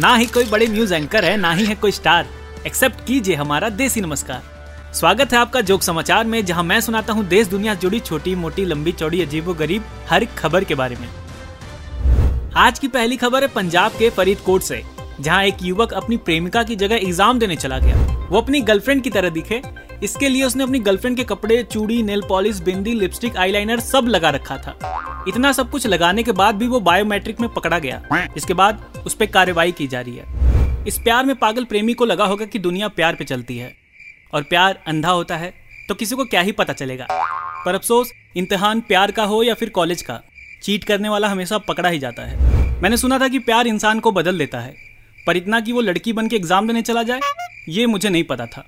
ना ही कोई बड़े न्यूज़ एंकर है, ना ही है कोई स्टार एक्सेप्ट कीजिए हमारा देसी नमस्कार। स्वागत है आपका जोक समाचार में, जहाँ मैं सुनाता हूँ देश दुनिया जुड़ी छोटी, मोटी, लंबी, चौड़ी, अजीबो गरीब हर खबर के बारे में। आज की पहली खबर है पंजाब के फरीदकोट से, जहाँ एक युवक अपनी प्रेमिका की जगह एग्ज़ाम देने चला गया। वो अपनी गर्लफ्रेंड की तरह दिखे इसके लिए उसने अपनी गर्लफ्रेंड के कपड़े, चूड़ी नेल पॉलिश बिंदी लिपस्टिक आईलाइनर सब लगा रखा था। इतना सब कुछ लगाने के बाद भी वो बायोमेट्रिक में पकड़ा गया। इसके बाद उस पर कार्रवाई की जा रही है। इस प्यार में पागल प्रेमी को लगा होगा कि दुनिया प्यार पे चलती है। और प्यार अंधा होता है तो किसी को क्या ही पता चलेगा। पर अफसोस, इम्तहान प्यार का हो या फिर कॉलेज का चीट करने वाला हमेशा पकड़ा ही जाता है। मैंने सुना था कि प्यार इंसान को बदल देता है, पर इतना कि वो लड़की बन के एग्ज़ाम देने चला जाए, ये मुझे नहीं पता था।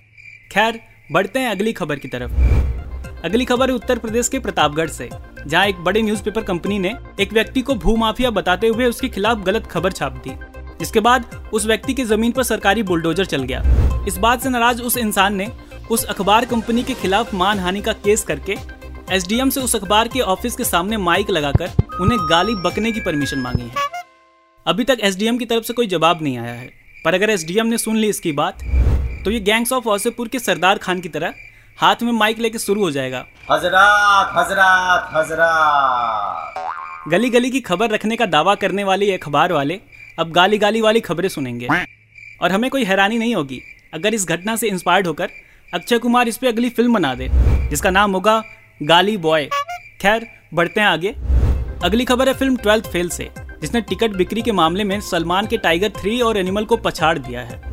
खैर बढ़ते हैं अगली खबर की तरफ़। अगली खबर है उत्तर प्रदेश के प्रतापगढ़ से, जहाँ एक बड़े न्यूज़पेपर कंपनी ने एक व्यक्ति को भू माफिया बताते हुए उसके खिलाफ गलत खबर छाप दी। जिसके बाद उस व्यक्ति की ज़मीन पर सरकारी बुलडोजर चल गया। इस बात से नाराज़ उस इंसान ने उस अखबार कंपनी के खिलाफ मानहानि का केस करके एसडीएम से उस अखबार के ऑफ़िस के सामने माइक लगाकर उन्हें गाली बकने की परमिशन मांगी है। अभी तक एसडीएम की तरफ़ से कोई जवाब नहीं आया है, पर अगर एसडीएम ने सुन ली इसकी बात तो ये गैंग्स ऑफ़ वासेपुर के सरदार खान की तरह हाथ में माइक लेके शुरू हो जाएगा। हज़रत हज़रत हज़रत। गली गली की खबर रखने का दावा करने वाले अखबार वाले अब गाली गाली वाली खबरें सुनेंगे। और हमें कोई हैरानी नहीं होगी अगर इस घटना से इंस्पायर्ड होकर अक्षय कुमार इस पे अगली फ़िल्म बना दे जिसका नाम होगा गाली बॉय। खैर बढ़ते हैं आगे। अगली खबर है फ़िल्म ट्वेल्थ फेल से जिसने टिकट बिक्री के मामले में सलमान के टाइगर थ्री और एनिमल को पछाड़ दिया है।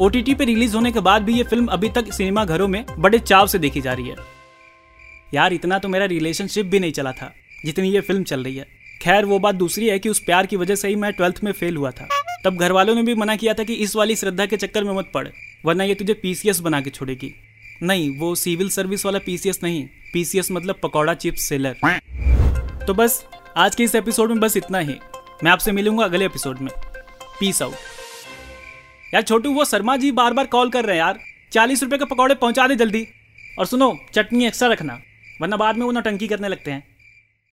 ओ पे रिलीज़ होने के बाद भी ये फ़िल्म अभी तक सिनेमा घरों में बड़े चाव से देखी जा रही है। यार, इतना तो मेरा रिलेशनशिप भी नहीं चला था, जितनी ये फ़िल्म चल रही है। खैर, वो बात दूसरी है कि उस प्यार की वजह से ही मैं ट्वेल्थ में फेल हुआ था। तब घर वालों ने भी मना किया था कि इस वाली श्रद्धा के चक्कर में मत पड़, वरना ये तुझे पीसीएस बना के छोड़ेगी। नहीं, वो सिविल सर्विस वाला पीसीएस नहीं पीसीएस मतलब पकौड़ा चिप्स सेलर। तो बस, आज के इस एपिसोड में बस इतना ही। मैं आपसे मिलूँगा अगले एपिसोड में। पीस आउट यार छोटू, वो शर्मा जी बार बार कॉल कर रहे हैं यार। चालीस रुपये के पकौड़े पहुँचा दे जल्दी। और सुनो, चटनी एक्स्ट्रा रखना, वरना बाद में वो नौटंकी करने लगते हैं।